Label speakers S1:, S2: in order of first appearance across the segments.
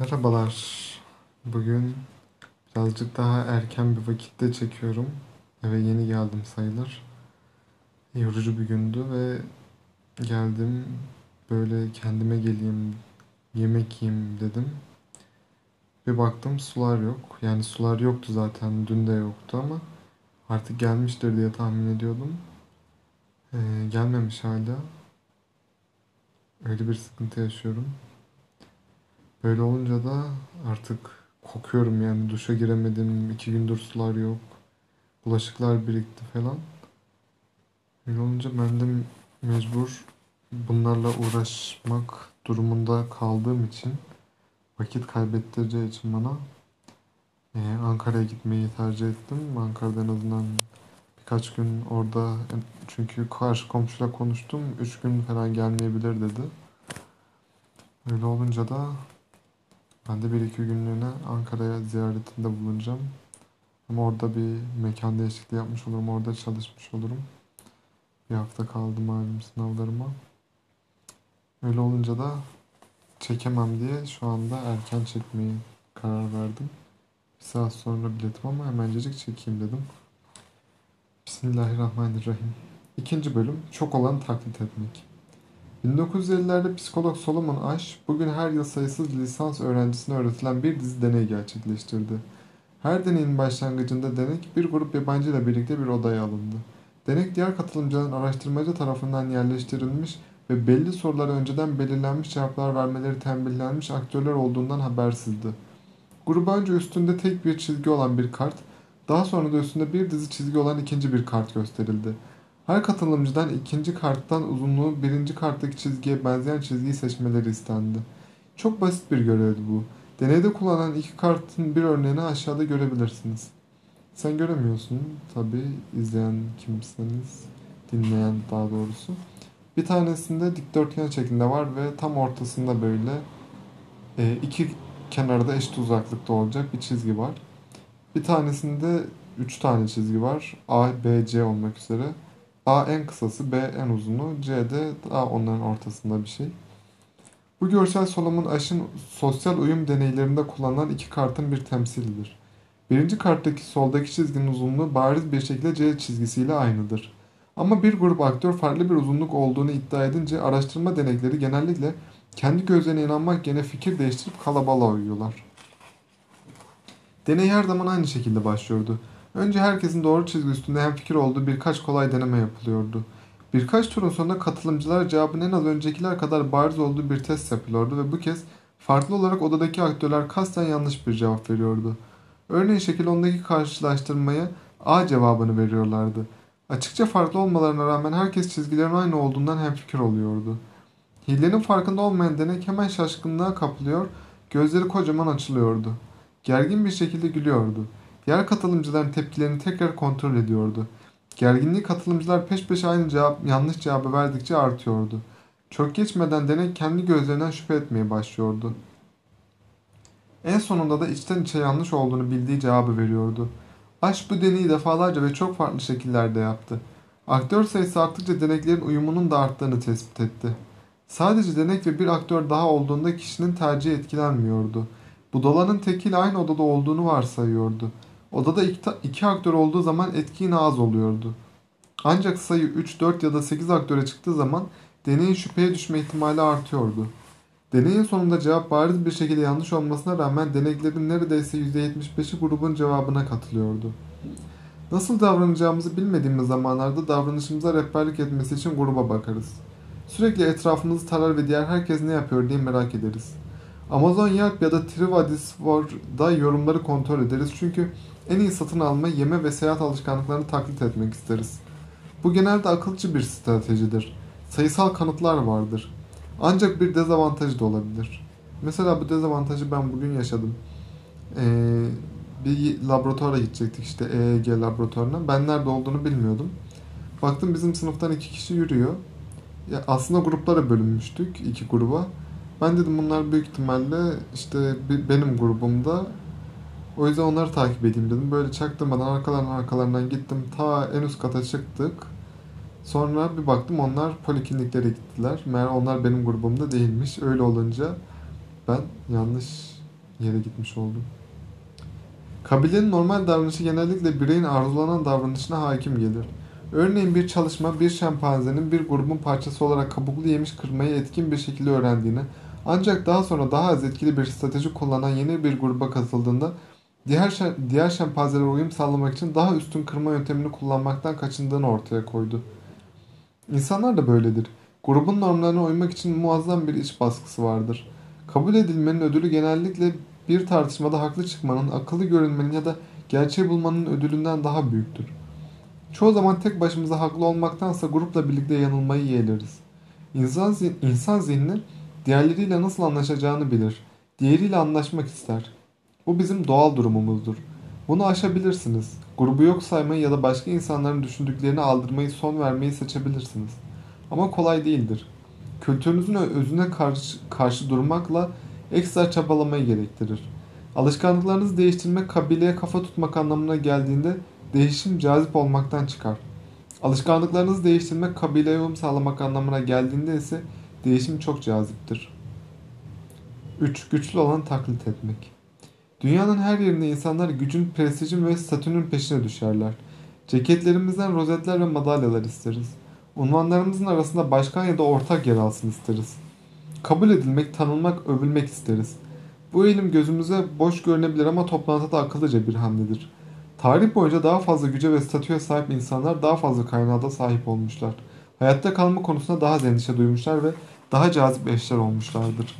S1: Merhabalar. Bugün birazcık daha erken bir vakitte çekiyorum. Eve yeni geldim sayılır. Yorucu bir gündü ve geldim böyle kendime geleyim, yemek yiyeyim dedim. Bir baktım sular yok. Yani sular yoktu zaten, dün de yoktu ama artık gelmiştir diye tahmin ediyordum. Ee, gelmemiş hala. Öyle bir sıkıntı yaşıyorum. Böyle olunca da artık kokuyorum yani duşa giremedim. iki gündür sular yok. Bulaşıklar birikti falan. Öyle olunca ben de mecbur bunlarla uğraşmak durumunda kaldığım için vakit kaybettireceği için bana e, Ankara'ya gitmeyi tercih ettim. Ankara'da en azından birkaç gün orada çünkü karşı komşuyla konuştum. Üç gün falan gelmeyebilir dedi. Öyle olunca da ben de bir iki günlüğüne Ankara'ya ziyaretinde bulunacağım. Ama orada bir mekan değişikliği yapmış olurum. Orada çalışmış olurum. Bir hafta kaldı malum sınavlarıma. Öyle olunca da çekemem diye şu anda erken çekmeyi karar verdim. Bir saat sonra biletim ama hemencecik çekeyim dedim. Bismillahirrahmanirrahim. İkinci bölüm çok olan taklit etmek. 1950'lerde psikolog Solomon Ash bugün her yıl sayısız lisans öğrencisine öğretilen bir dizi deney gerçekleştirdi. Her deneyin başlangıcında denek bir grup yabancı ile birlikte bir odaya alındı. Denek diğer katılımcıların araştırmacı tarafından yerleştirilmiş ve belli sorulara önceden belirlenmiş cevaplar vermeleri tembihlenmiş aktörler olduğundan habersizdi. Gruba önce üstünde tek bir çizgi olan bir kart, daha sonra da üstünde bir dizi çizgi olan ikinci bir kart gösterildi. Her katılımcıdan ikinci karttan uzunluğu birinci karttaki çizgiye benzeyen çizgiyi seçmeleri istendi. Çok basit bir görevdi bu. Deneyde kullanılan iki kartın bir örneğini aşağıda görebilirsiniz. Sen göremiyorsun tabi izleyen kimseniz, dinleyen daha doğrusu. Bir tanesinde dikdörtgen şeklinde var ve tam ortasında böyle e, iki kenarda eşit uzaklıkta olacak bir çizgi var. Bir tanesinde üç tane çizgi var. A, B, C olmak üzere. A en kısası, B en uzunu, C de daha onların ortasında bir şey. Bu görsel Solomon Ash'ın sosyal uyum deneylerinde kullanılan iki kartın bir temsilidir. Birinci karttaki soldaki çizginin uzunluğu bariz bir şekilde C çizgisiyle aynıdır. Ama bir grup aktör farklı bir uzunluk olduğunu iddia edince araştırma denekleri genellikle kendi gözlerine inanmak yerine fikir değiştirip kalabalığa uyuyorlar. Deney her zaman aynı şekilde başlıyordu. Önce herkesin doğru çizgi üstünde hem fikir olduğu birkaç kolay deneme yapılıyordu. Birkaç turun sonunda katılımcılar cevabın en az öncekiler kadar bariz olduğu bir test yapıyordu ve bu kez farklı olarak odadaki aktörler kasten yanlış bir cevap veriyordu. Örneğin şekil 10'daki karşılaştırmaya A cevabını veriyorlardı. Açıkça farklı olmalarına rağmen herkes çizgilerin aynı olduğundan hemfikir oluyordu. Hilenin farkında olmayan denek hemen şaşkınlığa kapılıyor, gözleri kocaman açılıyordu. Gergin bir şekilde gülüyordu. Diğer katılımcıların tepkilerini tekrar kontrol ediyordu. Gerginliği katılımcılar peş peşe aynı cevap, yanlış cevabı verdikçe artıyordu. Çok geçmeden denek kendi gözlerinden şüphe etmeye başlıyordu. En sonunda da içten içe yanlış olduğunu bildiği cevabı veriyordu. Aş bu deneyi defalarca ve çok farklı şekillerde yaptı. Aktör sayısı arttıkça deneklerin uyumunun da arttığını tespit etti. Sadece denek ve bir aktör daha olduğunda kişinin tercihi etkilenmiyordu. Budalanın tekiyle aynı odada olduğunu varsayıyordu. Odada iki, iki aktör olduğu zaman etki yine az oluyordu. Ancak sayı 3, 4 ya da 8 aktöre çıktığı zaman deneyin şüpheye düşme ihtimali artıyordu. Deneyin sonunda cevap bariz bir şekilde yanlış olmasına rağmen deneklerin neredeyse %75'i grubun cevabına katılıyordu. Nasıl davranacağımızı bilmediğimiz zamanlarda davranışımıza rehberlik etmesi için gruba bakarız. Sürekli etrafımızı tarar ve diğer herkes ne yapıyor diye merak ederiz. Amazon Yelp ya da TripAdvisor'da yorumları kontrol ederiz çünkü en iyi satın alma, yeme ve seyahat alışkanlıklarını taklit etmek isteriz. Bu genelde akılcı bir stratejidir. Sayısal kanıtlar vardır. Ancak bir dezavantajı da olabilir. Mesela bu dezavantajı ben bugün yaşadım. Ee, bir laboratuvara gidecektik işte EEG laboratuvarına. Ben nerede olduğunu bilmiyordum. Baktım bizim sınıftan iki kişi yürüyor. Ya aslında gruplara bölünmüştük iki gruba. Ben dedim bunlar büyük ihtimalle işte benim grubumda. O yüzden onları takip edeyim dedim. Böyle çaktırmadan arkalarından arkalarından gittim. Ta en üst kata çıktık. Sonra bir baktım onlar polikliniklere gittiler. Meğer onlar benim grubumda değilmiş. Öyle olunca ben yanlış yere gitmiş oldum. Kabilenin normal davranışı genellikle bireyin arzulanan davranışına hakim gelir. Örneğin bir çalışma bir şempanzenin bir grubun parçası olarak kabuklu yemiş kırmayı etkin bir şekilde öğrendiğini ancak daha sonra daha az etkili bir strateji kullanan yeni bir gruba katıldığında diğer, diğer şempanzelere uyum sağlamak için daha üstün kırma yöntemini kullanmaktan kaçındığını ortaya koydu. İnsanlar da böyledir. Grubun normlarına uymak için muazzam bir iç baskısı vardır. Kabul edilmenin ödülü genellikle bir tartışmada haklı çıkmanın, akıllı görünmenin ya da gerçeği bulmanın ödülünden daha büyüktür. Çoğu zaman tek başımıza haklı olmaktansa grupla birlikte yanılmayı yeğleriz. İnsan, insan zihni diğerleriyle nasıl anlaşacağını bilir. Diğeriyle anlaşmak ister. Bu bizim doğal durumumuzdur. Bunu aşabilirsiniz. Grubu yok saymayı ya da başka insanların düşündüklerini aldırmayı son vermeyi seçebilirsiniz. Ama kolay değildir. Kültürünüzün özüne karşı, karşı durmakla ekstra çabalamayı gerektirir. Alışkanlıklarınızı değiştirmek kabileye kafa tutmak anlamına geldiğinde değişim cazip olmaktan çıkar. Alışkanlıklarınızı değiştirmek kabileye uyum sağlamak anlamına geldiğinde ise değişim çok caziptir. 3. Güçlü olan taklit etmek. Dünyanın her yerinde insanlar gücün, prestijin ve statünün peşine düşerler. Ceketlerimizden rozetler ve madalyalar isteriz. Unvanlarımızın arasında başkan ya da ortak yer alsın isteriz. Kabul edilmek, tanınmak, övülmek isteriz. Bu eğilim gözümüze boş görünebilir ama toplantıda akıllıca bir hamledir. Tarih boyunca daha fazla güce ve statüye sahip insanlar daha fazla kaynağa da sahip olmuşlar. Hayatta kalma konusunda daha az endişe duymuşlar ve daha cazip eşler olmuşlardır.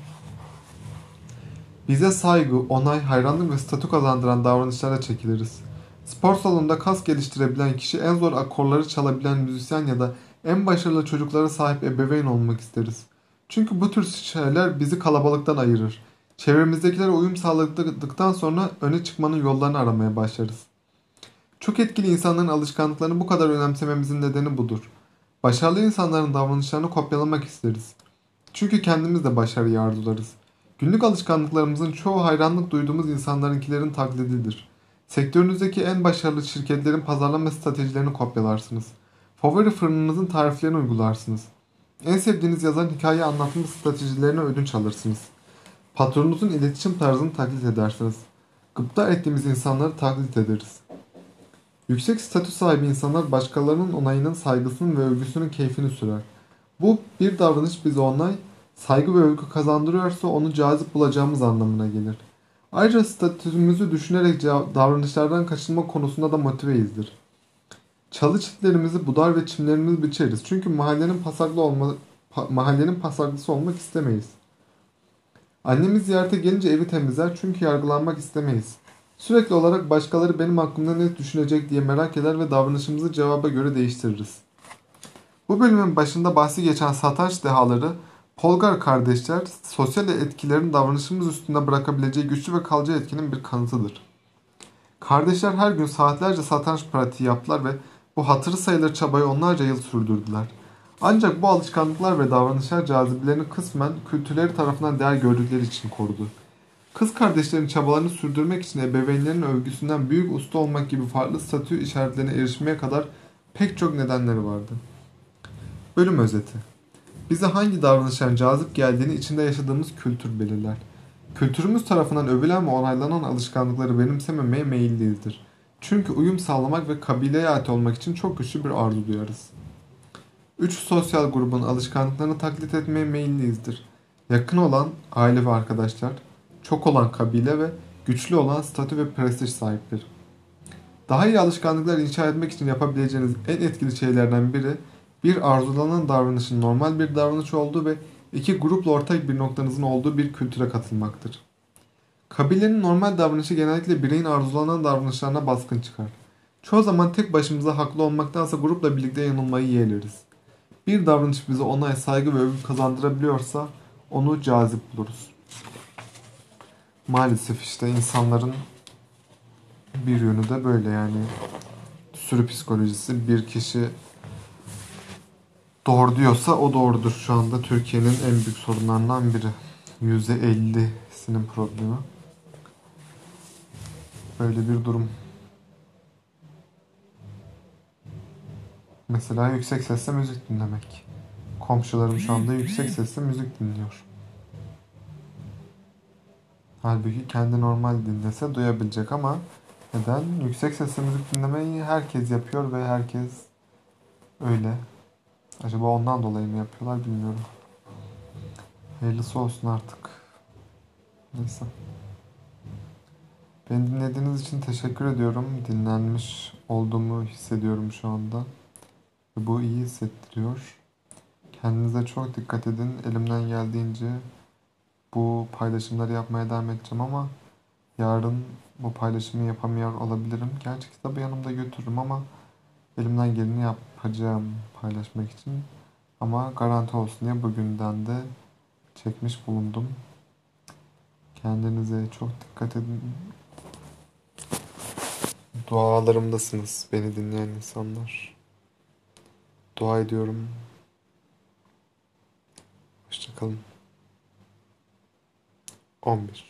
S1: Bize saygı, onay, hayranlık ve statü kazandıran davranışlara çekiliriz. Spor salonunda kas geliştirebilen kişi en zor akorları çalabilen müzisyen ya da en başarılı çocuklara sahip ebeveyn olmak isteriz. Çünkü bu tür şeyler bizi kalabalıktan ayırır. Çevremizdekilere uyum sağladıktan sonra öne çıkmanın yollarını aramaya başlarız. Çok etkili insanların alışkanlıklarını bu kadar önemsememizin nedeni budur. Başarılı insanların davranışlarını kopyalamak isteriz. Çünkü kendimiz de başarıyı arzularız. Günlük alışkanlıklarımızın çoğu hayranlık duyduğumuz insanlarınkilerin taklididir. Sektörünüzdeki en başarılı şirketlerin pazarlama stratejilerini kopyalarsınız. Favori fırınınızın tariflerini uygularsınız. En sevdiğiniz yazarın hikaye anlatma stratejilerine ödünç alırsınız. Patronunuzun iletişim tarzını taklit edersiniz. Gıpta ettiğimiz insanları taklit ederiz. Yüksek statü sahibi insanlar başkalarının onayının, saygısının ve övgüsünün keyfini sürer. Bu bir davranış bize onay, saygı ve övgü kazandırıyorsa onu cazip bulacağımız anlamına gelir. Ayrıca statümüzü düşünerek davranışlardan kaçınma konusunda da motiveyizdir. Çalı çitlerimizi budar ve çimlerimizi biçeriz. Çünkü mahallenin pasaklı olma, pa, mahallenin pasaklısı olmak istemeyiz. Annemiz ziyarete gelince evi temizler çünkü yargılanmak istemeyiz. Sürekli olarak başkaları benim hakkımda ne düşünecek diye merak eder ve davranışımızı cevaba göre değiştiririz. Bu bölümün başında bahsi geçen satranç dehaları Polgar kardeşler sosyal etkilerin davranışımız üstünde bırakabileceği güçlü ve kalıcı etkinin bir kanıtıdır. Kardeşler her gün saatlerce satranç pratiği yaptılar ve bu hatırı sayılır çabayı onlarca yıl sürdürdüler. Ancak bu alışkanlıklar ve davranışlar cazibelerini kısmen kültürleri tarafından değer gördükleri için korudu. Kız kardeşlerin çabalarını sürdürmek için ebeveynlerin övgüsünden büyük usta olmak gibi farklı statü işaretlerine erişmeye kadar pek çok nedenleri vardı. Bölüm özeti Bize hangi davranışların cazip geldiğini içinde yaşadığımız kültür belirler. Kültürümüz tarafından övülen ve onaylanan alışkanlıkları benimsememeye meyilliyizdir. Çünkü uyum sağlamak ve kabileye ait olmak için çok güçlü bir arzu duyarız. Üç sosyal grubun alışkanlıklarını taklit etmeye meyilliyizdir. Yakın olan aile ve arkadaşlar, çok olan kabile ve güçlü olan statü ve prestij sahiptir. Daha iyi alışkanlıklar inşa etmek için yapabileceğiniz en etkili şeylerden biri bir arzulanan davranışın normal bir davranış olduğu ve iki grupla ortak bir noktanızın olduğu bir kültüre katılmaktır. Kabilenin normal davranışı genellikle bireyin arzulanan davranışlarına baskın çıkar. Çoğu zaman tek başımıza haklı olmaktansa grupla birlikte yanılmayı yeğleriz. Bir davranış bize onay, saygı ve övgü kazandırabiliyorsa onu cazip buluruz. Maalesef işte insanların bir yönü de böyle yani sürü psikolojisi bir kişi doğru diyorsa o doğrudur şu anda Türkiye'nin en büyük sorunlarından biri. %50'sinin problemi. Böyle bir durum. Mesela yüksek sesle müzik dinlemek. Komşularım şu anda yüksek sesle müzik dinliyor. Halbuki kendi normal dinlese duyabilecek ama neden? Yüksek sesle müzik dinlemeyi herkes yapıyor ve herkes öyle. Acaba ondan dolayı mı yapıyorlar bilmiyorum. Hayırlısı olsun artık. Neyse. Beni dinlediğiniz için teşekkür ediyorum. Dinlenmiş olduğumu hissediyorum şu anda. Bu iyi hissettiriyor. Kendinize çok dikkat edin. Elimden geldiğince bu paylaşımları yapmaya devam edeceğim ama yarın bu paylaşımı yapamıyor olabilirim. Gerçi kitabı yanımda götürürüm ama elimden geleni yapacağım paylaşmak için. Ama garanti olsun diye bugünden de çekmiş bulundum. Kendinize çok dikkat edin. Dualarımdasınız beni dinleyen insanlar. Dua ediyorum. Hoşçakalın. 11